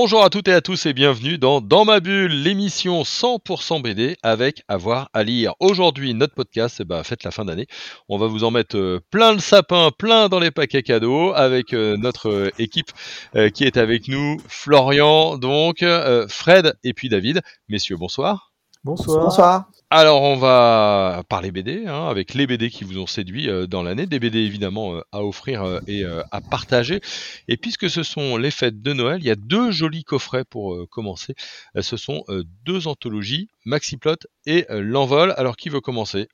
Bonjour à toutes et à tous et bienvenue dans Dans ma bulle, l'émission 100% BD avec avoir à lire. Aujourd'hui, notre podcast, eh ben, la fin d'année. On va vous en mettre euh, plein le sapin, plein dans les paquets cadeaux avec euh, notre euh, équipe qui est avec nous, Florian, donc Fred et puis David. Messieurs, bonsoir. Bonsoir. Bonsoir. Alors on va parler BD, hein, avec les BD qui vous ont séduit euh, dans l'année, des BD évidemment euh, à offrir euh, et euh, à partager. Et puisque ce sont les fêtes de Noël, il y a deux jolis coffrets pour euh, commencer. Ce sont euh, deux anthologies, Maxiplot et euh, L'Envol. Alors qui veut commencer?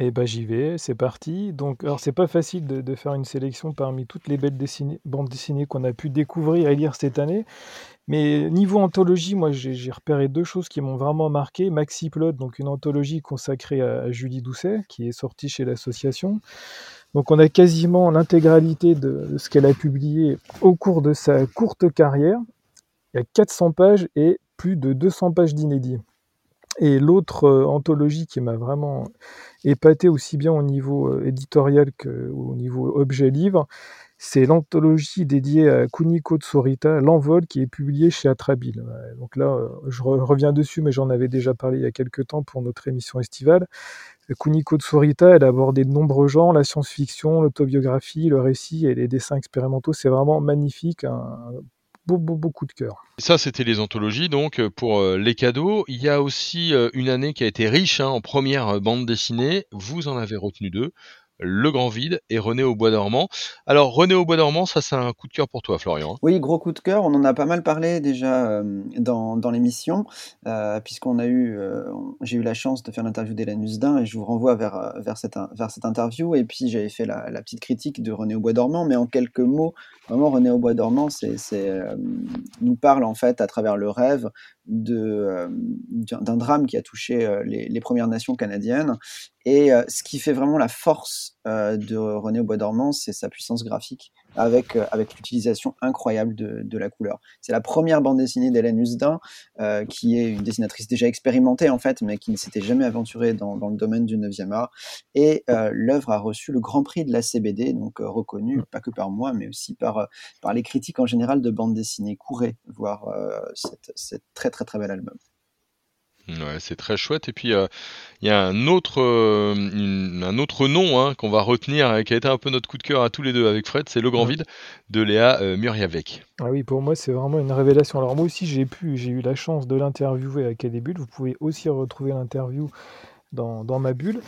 Eh ben j'y vais, c'est parti. Donc, alors c'est pas facile de, faire une sélection parmi toutes les belles bandes dessinées qu'on a pu découvrir et lire cette année. Mais niveau anthologie, moi j'ai repéré deux choses qui m'ont vraiment marqué. Maxi Plot, donc une anthologie consacrée à, à Julie Doucet, qui est sortie chez l'association. Donc on a quasiment l'intégralité de, de ce qu'elle a publié au cours de sa courte carrière. Il y a 400 pages et plus de 200 pages d'inédits. Et l'autre euh, anthologie qui m'a vraiment épaté aussi bien au niveau euh, éditorial qu'au niveau objet livre, c'est l'anthologie dédiée à Kuniko Tsurita, L'Envol, qui est publiée chez Atrabile. Donc là, euh, je re- reviens dessus, mais j'en avais déjà parlé il y a quelques temps pour notre émission estivale. Kuniko Tsurita, elle a abordé de nombreux genres, la science-fiction, l'autobiographie, le récit et les dessins expérimentaux. C'est vraiment magnifique, beau, beau, beau coup de cœur. Ça, c'était les anthologies, donc euh, pour euh, les cadeaux. Il y a aussi euh, une année qui a été riche hein, en première bande dessinée. Vous en avez retenu deux. Le Grand Vide et René au Bois dormant. Alors René au Bois dormant, ça c'est un coup de cœur pour toi Florian. hein? Oui, gros coup de cœur. On en a pas mal parlé déjà euh, dans, dans l'émission, euh, puisqu'on a eu, euh, j'ai eu la chance de faire l'interview d'Hélène Usdin et je vous renvoie vers, vers, cette, vers cette interview. Et puis j'avais fait la, petite critique de René au Bois dormant, mais en quelques mots, vraiment René au Bois dormant, c'est, nous parle en fait à travers le rêve de, d'un drame qui a touché les Premières Nations canadiennes. Et euh, ce qui fait vraiment la force euh, de René au Bois dormant, c'est sa puissance graphique avec, euh, avec l'utilisation incroyable de, de la couleur. C'est la première bande dessinée d'Hélène Husdin, euh, qui est une dessinatrice déjà expérimentée en fait, mais qui ne s'était jamais aventurée dans, dans le domaine du 9e art. Et euh, l'œuvre a reçu le grand prix de la CBD, donc euh, reconnu pas que par moi, mais aussi par, par les critiques en général de bande dessinée. Courez voir cette, cette très très très bel album. Ouais, c'est très chouette. Et puis euh, il y a un autre, euh, une- un autre nom hein, qu'on va retenir, euh, qui a été un peu notre coup de cœur à tous les deux avec Fred, c'est Le Grand. Vide de Léa euh, Muriavec. Ah oui, pour moi, c'est vraiment une révélation. Alors moi aussi, j'ai pu, j'ai eu la chance de l'interviewer à Bulles. Vous pouvez aussi retrouver l'interview dans, dans ma bulle.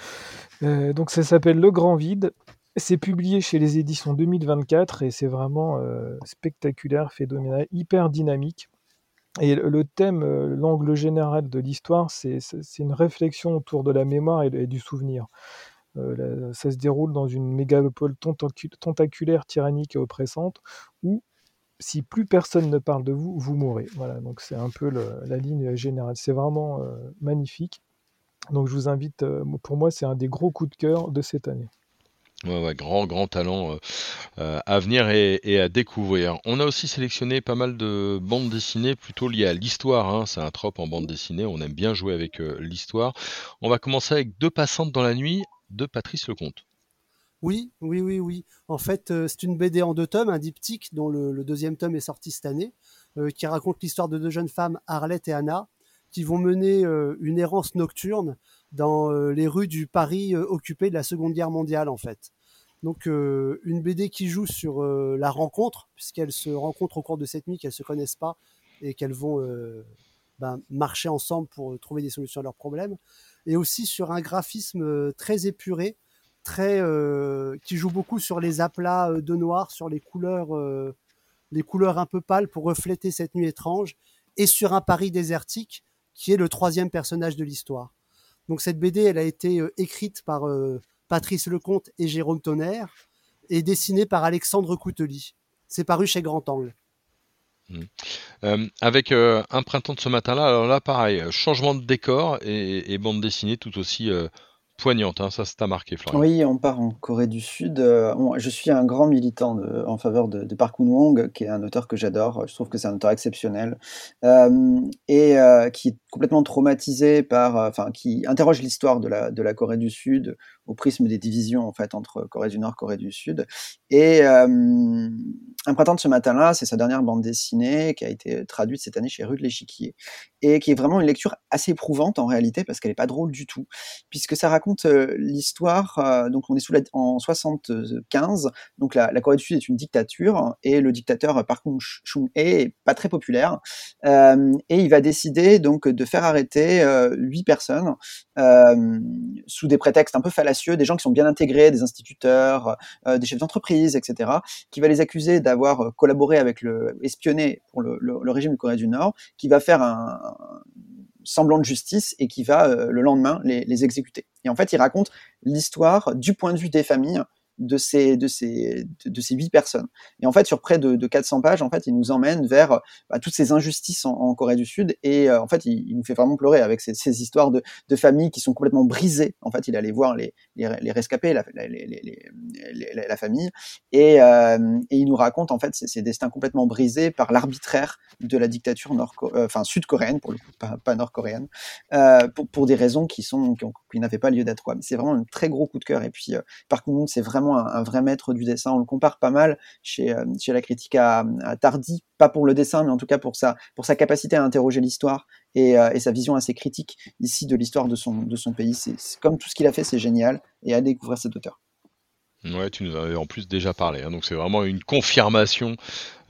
Donc ça s'appelle Le Grand Vide. C'est publié chez les éditions 2024 et c'est vraiment spectaculaire, phénoménal, hyper dynamique. Et le thème, euh, l'angle général de l'histoire, c'est une réflexion autour de la mémoire et, du souvenir. Euh, ça se déroule dans une mégalopole tentacu- tentaculaire, tyrannique et oppressante, où si plus personne ne parle de vous, vous mourrez. Voilà, donc c'est un peu la ligne générale. C'est vraiment euh, magnifique. Donc je vous invite, pour moi, c'est un des gros coups de cœur de cette année. Grand, grand talent euh, euh, à venir et, à découvrir. On a aussi sélectionné pas mal de bandes dessinées plutôt liées à l'histoire. hein. C'est un trope en bande dessinée. On aime bien jouer avec euh, l'histoire. On va commencer avec Deux passantes dans la nuit de Patrice Lecomte. Oui, oui, oui, oui. En fait, c'est une BD en deux tomes, un diptyque dont le, le deuxième tome est sorti cette année, qui raconte l'histoire de deux jeunes femmes, Arlette et Anna, qui vont mener une errance nocturne dans euh, les rues du Paris euh, occupé de la Seconde Guerre mondiale, en fait. Donc, euh, une BD qui joue sur euh, la rencontre, puisqu'elles se rencontrent au cours de cette nuit, qu'elles se connaissent pas et qu'elles vont euh, ben, marcher ensemble pour euh, trouver des solutions à leurs problèmes, et aussi sur un graphisme très épuré, très qui joue beaucoup sur les aplats de noir, sur les couleurs, les couleurs un peu pâles pour refléter cette nuit étrange, et sur un Paris désertique qui est le troisième personnage de l'histoire. Donc cette BD, elle a été euh, écrite par euh, Patrice Lecomte et Jérôme Tonnerre et dessinée par Alexandre Coutely. C'est paru chez Grand Angle. Euh, avec un printemps de ce matin-là, alors là pareil, changement de décor et, bande dessinée tout aussi poignante, hein, ça t'a marqué, Florian. Oui, on part en Corée du Sud. Euh, je suis un grand militant en faveur de, Park Hoon-woong, qui est un auteur que j'adore. Je trouve que c'est un auteur exceptionnel euh, et euh, qui est complètement traumatisé par, enfin, qui interroge l'histoire de la, de la Corée du Sud au prisme des divisions en fait entre Corée du Nord, Corée du Sud. Et euh, Un printemps de ce matin-là, c'est sa dernière bande dessinée qui a été traduite cette année chez Rue de l'Échiquier et qui est vraiment une lecture assez éprouvante en réalité parce qu'elle est pas drôle du tout, puisque ça raconte euh, l'histoire. euh, donc on est sous la, en 75, donc la, Corée du Sud est une dictature et le dictateur Park Chung-hee est pas très populaire euh, et il va décider donc de faire arrêter euh, huit personnes euh, sous des prétextes un peu fallacieux, des gens qui sont bien intégrés, des instituteurs, euh, des chefs d'entreprise, etc., qui va les accuser d'avoir euh, collaboré avec le espionné pour le, régime de Corée du Nord, qui va faire un, semblant de justice et qui va euh, le lendemain les exécuter. Et en fait, il raconte l'histoire du point de vue des familles de ces de ces de, ces huit personnes. Et en fait, sur près de, de 400 pages, en fait, il nous emmène vers bah, toutes ces injustices en, Corée du Sud. Et euh, en fait, il, nous fait vraiment pleurer avec ces, histoires de, de, familles qui sont complètement brisées. En fait, il allait voir les les, les rescapés, la, la, famille, et, euh, et, il nous raconte en fait ces, destins complètement brisés par l'arbitraire de la dictature nord euh, enfin sud-coréenne pour le coup, pas, nord-coréenne, pour, pour des raisons qui sont qui, n'avaient pas lieu d'être. Mais c'est vraiment un très gros coup de cœur. Et puis, par contre, c'est vraiment un, un, vrai maître du dessin. On le compare pas mal chez, euh, chez la critique à, à, Tardy, pas pour le dessin, mais en tout cas pour sa, pour sa capacité à interroger l'histoire et, euh, et, sa vision assez critique ici de l'histoire de son, de son pays. C'est comme tout ce qu'il a fait, c'est génial et à découvrir cet auteur. Ouais, tu nous en avais en plus déjà parlé, hein, donc c'est vraiment une confirmation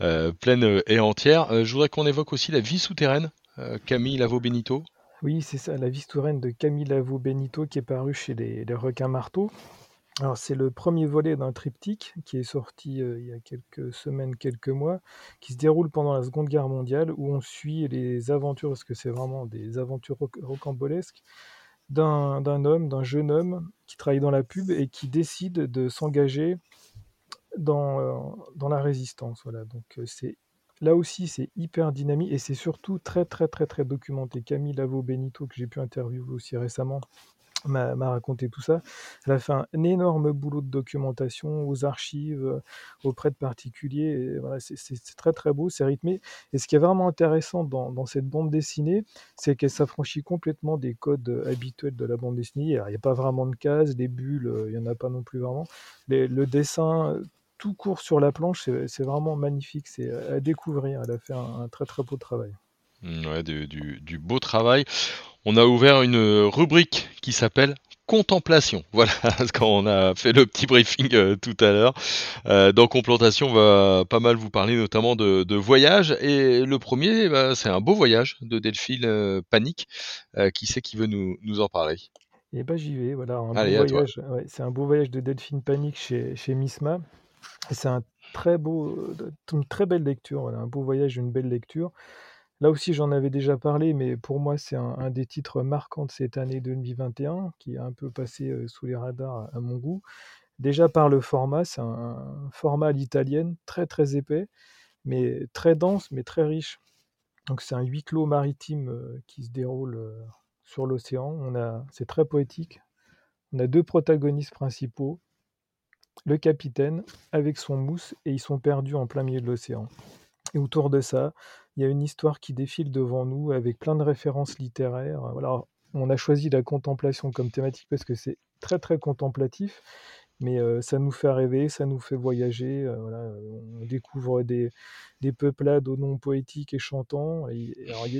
euh, pleine et entière. Euh, je voudrais qu'on évoque aussi la vie souterraine, euh, Camille Lavo Benito. Oui, c'est ça, la vie souterraine de Camille Lavo Benito qui est paru chez les, les requins marteaux. Alors, c'est le premier volet d'un triptyque qui est sorti euh, il y a quelques semaines, quelques mois, qui se déroule pendant la Seconde Guerre mondiale, où on suit les aventures, parce que c'est vraiment des aventures roc rocambolesques, d'un homme, d'un jeune homme qui travaille dans la pub et qui décide de s'engager dans, euh, la résistance. Euh, là aussi, c'est hyper dynamique et c'est surtout très, très, très, très documenté. Camille Lavo Benito, que j'ai pu interviewer aussi récemment, m'a raconté tout ça. Elle a fait un, énorme boulot de documentation aux archives, euh, auprès de particuliers. C'est très très beau, c'est rythmé. Et ce qui est vraiment intéressant dans, cette bande dessinée, c'est qu'elle s'affranchit complètement des codes habituels de la bande dessinée. Il n'y a pas vraiment de cases, des bulles, il n'y en a pas non plus vraiment. Le dessin, tout court sur la planche, c'est vraiment magnifique, c'est à découvrir. Elle a fait un, très très beau travail. Ouais, du, du, du, beau travail. On a ouvert une rubrique qui s'appelle Contemplation. Voilà, quand on a fait le petit briefing euh, tout à l'heure. Euh, dans Complantation, on va pas mal vous parler notamment de, de voyage. Et le premier, bah, c'est un beau voyage de Delphine euh, Panique. qui c'est qui veut nous, nous en parler? Et bah j'y vais, voilà. Un Allez, beau voyage. Ouais, c'est un beau voyage de Delphine Panique chez, chez Misma. Et c'est un très beau, une très belle lecture. Voilà, un beau voyage, une belle lecture. Là aussi, j'en avais déjà parlé, mais pour moi, c'est un, des titres marquants de cette année 2021, qui a un peu passé euh, sous les radars à, mon goût. Déjà par le format, c'est un, format à l'italienne, très très épais, mais très dense, mais très riche. Donc c'est un huis clos maritime euh, qui se déroule euh, sur l'océan. C'est très poétique. On a deux protagonistes principaux, le capitaine avec son mousse, et ils sont perdus en plein milieu de l'océan. Et autour de ça, il y a une histoire qui défile devant nous avec plein de références littéraires. Voilà, on a choisi la contemplation comme thématique parce que c'est très très contemplatif, mais euh, ça nous fait rêver, ça nous fait voyager. Euh, voilà, on découvre des, des, peuplades aux noms poétiques et chantants. Et,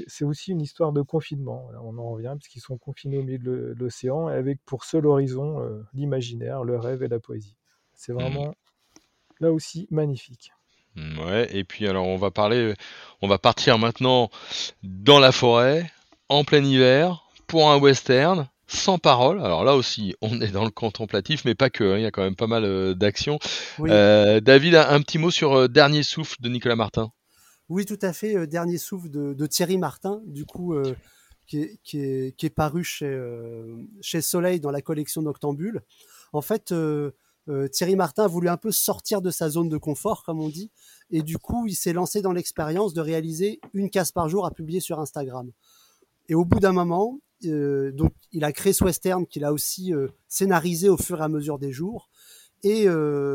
c'est aussi une histoire de confinement. Voilà, on en revient puisqu'ils sont confinés au milieu de l'océan avec pour seul horizon euh, l'imaginaire, le rêve et la poésie. C'est vraiment là aussi magnifique. Ouais, et puis alors on va parler, on va partir maintenant dans la forêt, en plein hiver, pour un western, sans parole. Alors là aussi, on est dans le contemplatif, mais pas que, hein, il y a quand même pas mal euh, d'actions. Oui. Euh, David, un petit mot sur euh, Dernier souffle de Nicolas Martin. Oui, tout à fait, Dernier souffle de, de, Thierry Martin, du coup, qui est, qui, est, qui, est, paru chez, chez Soleil dans la collection Noctambule. En fait, euh, Thierry Martin a voulu un peu sortir de sa zone de confort, comme on dit, et du coup, il s'est lancé dans l'expérience de réaliser une case par jour à publier sur Instagram. Et au bout d'un moment, euh, donc il a créé ce western qu'il a aussi euh, scénarisé au fur et à mesure des jours. Et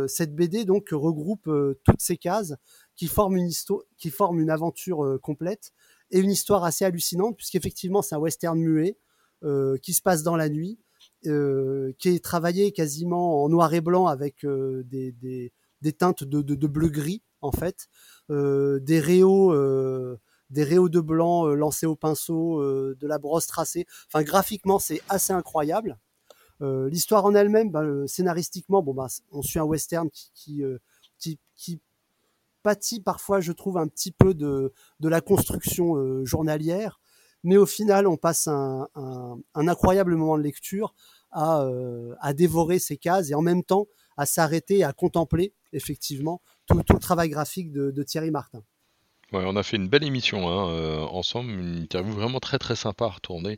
cette BD donc regroupe toutes ces cases qui forment une qui forment une aventure complète et une histoire assez hallucinante puisqu'effectivement c'est un western muet qui se passe dans la nuit, qui est travaillé quasiment en noir et blanc avec des, des, teintes de, de, de bleu gris en fait, des réaux des réaux de blanc euh, lancés au pinceau, euh, de la brosse tracée. Enfin, graphiquement, c'est assez incroyable. Euh, l'histoire en elle-même, ben, scénaristiquement, bon, ben, on suit un western qui, qui, pâtit parfois, je trouve, un petit peu de, la construction journalière. Mais au final, on passe un incroyable moment de lecture à, à, dévorer ces cases et en même temps à s'arrêter à contempler effectivement tout, le travail graphique de, Thierry Martin on a fait une belle émission hein, euh, ensemble, une interview vraiment très très sympa à retourner,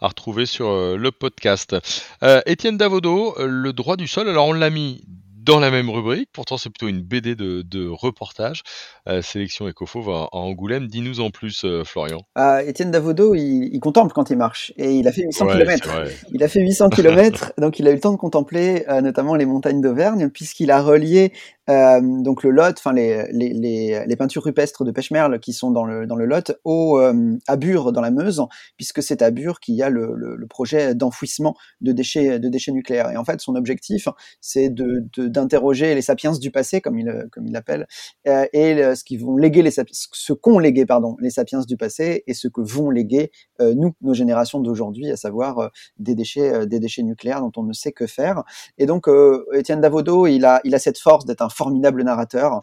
à retrouver sur euh, le podcast. Euh, Étienne Davodo, Le droit du sol, alors on l'a mis dans la même rubrique. Pourtant, c'est plutôt une BD de, reportage. Euh, sélection Ecofauve à, Angoulême. Dis-nous en plus, euh, Florian. Ah, Étienne Davodo, il, contemple quand il marche. Et il a fait 800 km. Il a fait 800 km, donc il a eu le temps de contempler euh, notamment les montagnes d'Auvergne, puisqu'il a relié donc le Lot, enfin les, les, peintures rupestres de Pêche-Merle qui sont dans le, dans le Lot, au, à Bure, dans la Meuse, puisque c'est à Bure qu'il y a le, le, projet d'enfouissement de déchets, de déchets nucléaires. Et en fait, son objectif, c'est de, de d'interroger les sapiens du passé, comme il comme il l'appelle, euh, et ce qu'ils vont léguer les ce qu'ont légué pardon les sapiens du passé et ce que vont léguer euh, nous nos générations d'aujourd'hui, à savoir euh, des déchets des déchets nucléaires dont on ne sait que faire. Et donc Étienne Davodo, il a il a cette force d'être un formidable narrateur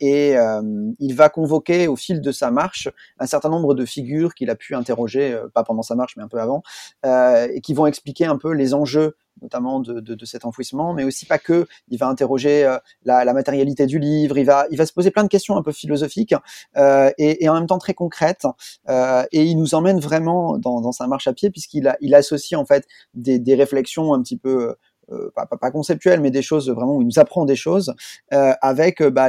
et il va convoquer au fil de sa marche un certain nombre de figures qu'il a pu interroger, pas pendant sa marche mais un peu avant, et qui vont expliquer un peu les enjeux notamment de, de, cet enfouissement, mais aussi pas que. Il va interroger euh, la, matérialité du livre, il va, il va se poser plein de questions un peu philosophiques euh, et, en même temps très concrètes. Euh, et il nous emmène vraiment dans, dans sa marche à pied puisqu'il il associe en fait des, des réflexions un petit peu euh, pas, pas, conceptuelles, mais des choses vraiment où il nous apprend des choses euh, avec euh, bah,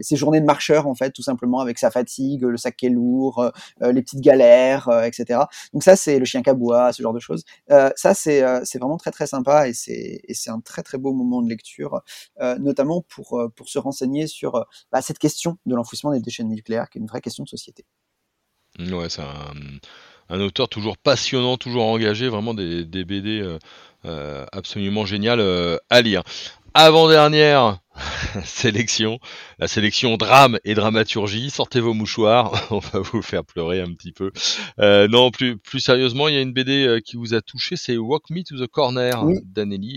ces journées de marcheur en fait, tout simplement avec sa fatigue, le sac qui est lourd, les petites galères, etc. Donc ça c'est le chien cabois, ce genre de choses. ça c'est c'est vraiment très très sympa et c'est un très très beau moment de lecture, notamment pour pour se renseigner sur bah, cette question de l'enfouissement des déchets nucléaires, qui est une vraie question de société. Ouais, c'est un, un, auteur toujours passionnant, toujours engagé, vraiment des, des BD absolument génial euh, à lire. Avant-dernière sélection, la sélection drame et dramaturgie. Sortez vos mouchoirs, on va vous faire pleurer un petit peu. Euh, non, plus plus sérieusement, il y a une BD euh, qui vous a touché, c'est Walk Me to the Corner oui.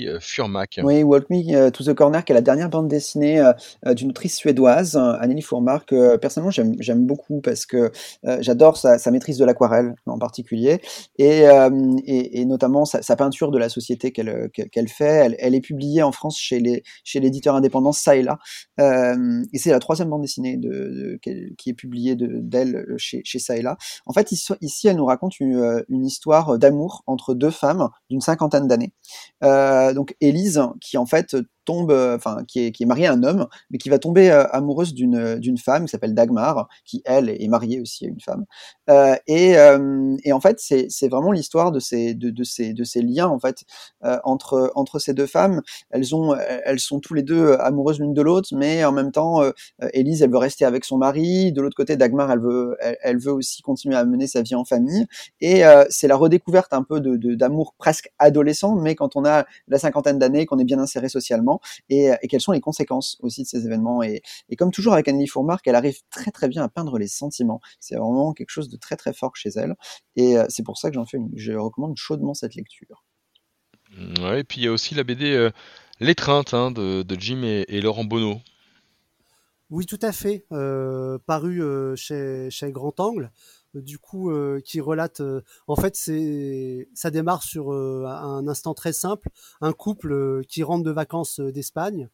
euh, Furmack. Oui, Walk Me to the Corner, qui est la dernière bande dessinée d'une autrice suédoise, Anneli Furmark. personnellement, j'aime beaucoup parce que j'adore sa, sa, maîtrise de l'aquarelle en particulier et, et, et notamment sa, sa, peinture de la société qu'elle qu'elle fait. Elle, elle, est publiée en France chez les chez l'éditeur indépendant ça. Euh, et c'est la troisième bande dessinée de, qui est publiée d'elle euh, chez, chez ça et là. En fait, ici, elle nous raconte une, euh, une histoire d'amour entre deux femmes d'une cinquantaine d'années. Donc Élise, qui en fait tombe, euh, enfin, qui est, qui est mariée à un homme, mais qui va tomber euh, amoureuse d'une euh, d'une femme qui s'appelle Dagmar, qui elle est mariée aussi à une femme. Et, et en fait, c'est vraiment l'histoire de ces de, de ces de ces liens en fait entre entre ces deux femmes. Elles ont elles sont tous les deux amoureuses l'une de l'autre, mais en même temps, Élise elle veut rester avec son mari. De l'autre côté, Dagmar elle veut elle, veut aussi continuer à mener sa vie en famille. Et c'est la redécouverte un peu de d'amour presque adolescent, mais quand on a la cinquantaine d'années, qu'on est bien inséré socialement et, et, quelles sont les conséquences aussi de ces événements. Et, comme toujours avec Annie Fourmark, elle arrive très très bien à peindre les sentiments. C'est vraiment quelque chose de très très fort chez elle. Et euh, c'est pour ça que j'en fais une, je recommande chaudement cette lecture. Et puis il y a aussi la BD euh, L'étreinte hein, de, de, Jim et, et, Laurent Bonneau. Oui, tout à fait. Euh, paru euh, chez, chez Grand Angle du coup euh, qui relate euh, en fait c'est ça démarre sur euh, un instant très simple un couple qui rentre de vacances d'Espagne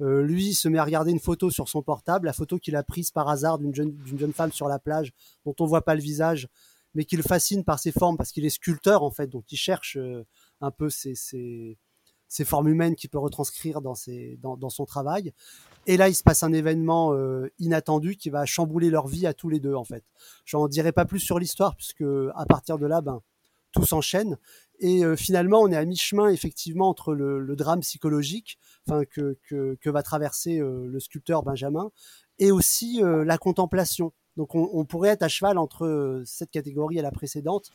lui se met à regarder une photo sur son portable la photo qu'il a prise par hasard d'une jeune d'une jeune femme sur la plage dont on voit pas le visage mais qui le fascine par ses formes parce qu'il est sculpteur en fait donc il cherche un peu ses, ses ces formes humaines qu'il peut retranscrire dans, ses, dans, dans, son travail. Et là, il se passe un événement euh, inattendu qui va chambouler leur vie à tous les deux, en fait. J'en dirai pas plus sur l'histoire, puisque à partir de là, ben, tout s'enchaîne. Et finalement, on est à mi-chemin effectivement entre le, drame psychologique, enfin que, que, va traverser le sculpteur Benjamin, et aussi la contemplation. Donc on, pourrait être à cheval entre cette catégorie et la précédente,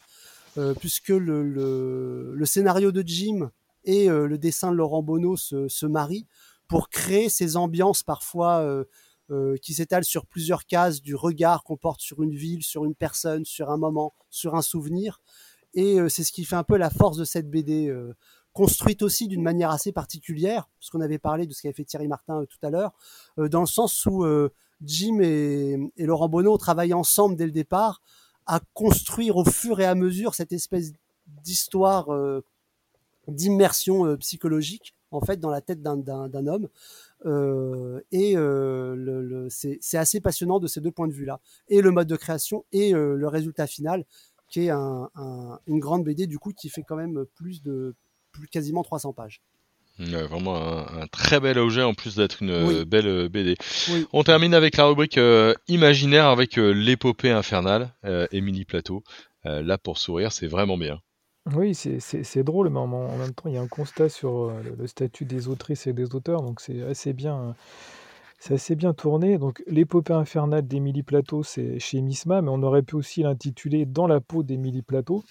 puisque le, le, scénario de Jim et le dessin de Laurent Bonneau se, se marient pour créer ces ambiances parfois euh, qui s'étale sur plusieurs cases du regard qu'on porte sur une ville, sur une personne, sur un moment, sur un souvenir. Et euh, c'est ce qui fait un peu la force de cette BD, euh, construite aussi d'une manière assez particulière, parce qu'on avait parlé de ce qu'avait fait Thierry Martin tout à l'heure, dans le sens où Jim et, et, Laurent Bonneau travaillent ensemble dès le départ à construire au fur et à mesure cette espèce d'histoire d'immersion psychologique en fait dans la tête d'un homme euh, et euh, le, c'est assez passionnant de ces deux points de vue-là. Et le mode de création et euh, le résultat final, qui est un, une grande BD du coup qui fait quand même plus de plus quasiment 300 pages. vraiment un, très bel objet en plus d'être une belle BD. On termine avec la rubrique imaginaire avec l'épopée infernale, Émilie Plateau. là pour sourire, c'est vraiment bien. Oui, c'est drôle, mais en même temps, il y a un constat sur, le statut des autrices et des auteurs, donc c'est assez bien, c'est assez bien tourné. Donc «L'épopée infernale d'Émilie Plateau», c'est chez Misma, mais on aurait pu aussi l'intituler «Dans la peau d'Émilie Plateau».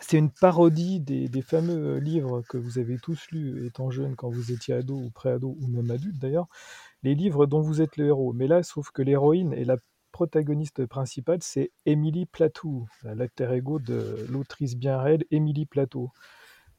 C'est une parodie des fameux, livres que vous avez tous lus étant jeune, quand vous étiez ado ou pré-ado ou même adulte d'ailleurs, les livres dont vous êtes le héros. Mais là, sauf que l'héroïne est la protagoniste principale, c'est Émilie Platou, l'alter ego de l'autrice bien réelle Émilie Plateau.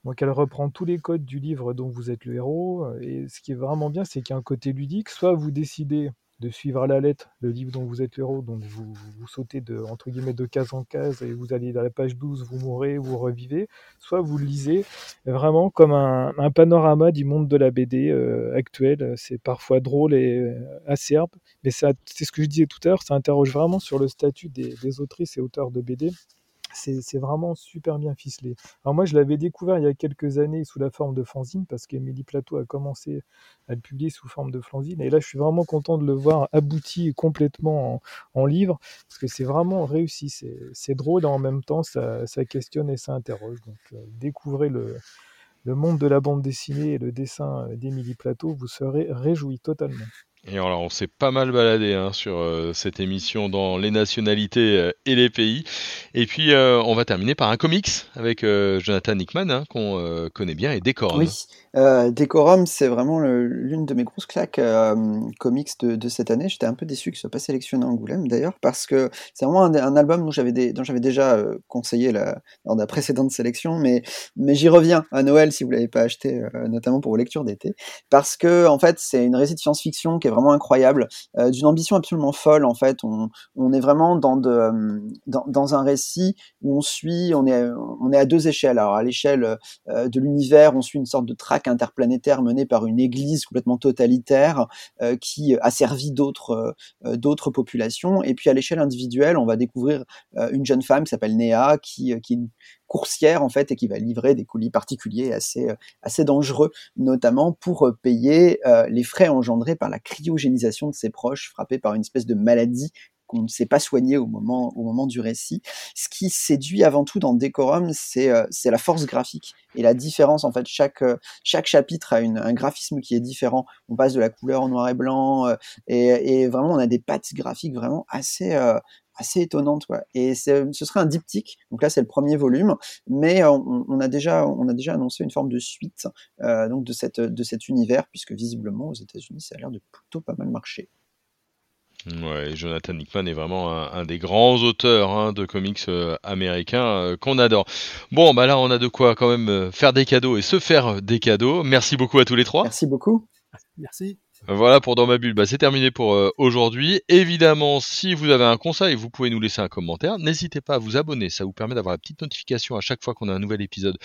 Donc elle reprend tous les codes du livre dont vous êtes le héros, et ce qui est vraiment bien, c'est qu'il y a un côté ludique. Soit vous décidez de suivre à la lettre le livre dont vous êtes l'héros, donc vous, vous, sautez de, entre guillemets, de case en case et vous allez à la page 12, vous mourrez, vous revivez, soit vous le lisez vraiment comme un, un panorama du monde de la BD euh, actuelle. C'est parfois drôle et euh, acerbe, mais c'est ce que je disais tout à l'heure, ça interroge vraiment sur le statut des, des autrices et auteurs de BD c'est vraiment super bien ficelé. Alors moi, je l'avais découvert il y a quelques années sous la forme de fanzine, parce qu'Émilie Plateau a commencé à le publier sous forme de fanzine. Et là, je suis vraiment content de le voir abouti complètement en, livre, parce que c'est vraiment réussi. C'est drôle et en même temps, ça, questionne et ça interroge. Donc, euh, découvrez le, le monde de la bande dessinée et le dessin d'Émilie Plateau, vous serez réjoui totalement. Et alors, on s'est pas mal baladé hein, sur euh, cette émission dans les nationalités euh, et les pays. Et puis, euh, on va terminer par un comics avec Jonathan Hickman, hein, qu'on connaît bien, et Decorum. Oui, Decorum, c'est vraiment l'une de mes grosses claques comics de, cette année. J'étais un peu déçu ce soit pas sélectionné en Angoulême, d'ailleurs, parce que c'est vraiment un, album dont j'avais déjà conseillé la, lors de la précédente sélection, mais, mais j'y reviens à Noël si vous l'avez pas acheté, notamment pour vos lectures d'été, parce que, en fait, c'est une récit de science-fiction qui vraiment incroyable, euh, d'une ambition absolument folle en fait. On, on est vraiment dans, de, euh, dans, dans, un récit où on suit, on est, on est à deux échelles. Alors à l'échelle euh, de l'univers, on suit une sorte de traque interplanétaire menée par une église complètement totalitaire qui a servi d'autres d'autres populations. Et puis à l'échelle individuelle, on va découvrir une jeune femme qui s'appelle Néa, qui, qui coursière en fait et qui va livrer des colis particuliers assez assez dangereux, notamment pour payer les frais engendrés par la cryogénisation de ses proches frappés par une espèce de maladie qu'on ne sait pas soigner au moment, au moment du récit. Ce qui séduit avant tout dans Décorum, c'est euh, la force graphique et la différence. En fait, chaque, chaque chapitre a une, un graphisme qui est différent. On passe de la couleur en noir et blanc euh, et, et, vraiment on a des pattes graphiques vraiment assez, euh, assez étonnante. Ouais. Et ce serait un diptyque. Donc là, c'est le premier volume, mais on, on, a déjà, on a déjà annoncé une forme de suite euh, donc de, cette, de cet univers, puisque visiblement aux États-Unis, ça a l'air de plutôt pas mal marcher. Ouais, Jonathan Hickman est vraiment un, des grands auteurs hein, de comics euh, américains euh, qu'on adore. Bon, bah là, on a de quoi quand même euh, faire des cadeaux et se faire des cadeaux. Merci beaucoup à tous les trois. Merci beaucoup. Merci. Voilà pour Dans ma bulle, bah, c'est terminé pour euh, aujourd'hui. Évidemment, si vous avez un conseil, vous pouvez nous laisser un commentaire. N'hésitez pas à vous abonner, ça vous permet d'avoir la petite notification à chaque fois qu'on a un nouvel épisode.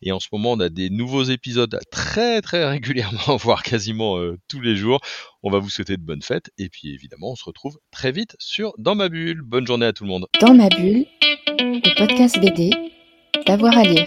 Et en ce moment, on a des nouveaux épisodes très très régulièrement, voire quasiment euh, tous les jours. On va vous souhaiter de bonnes fêtes et puis évidemment, on se retrouve très vite sur Dans ma bulle. Bonne journée à tout le monde. Dans ma bulle, le podcast BD, d'avoir à lire.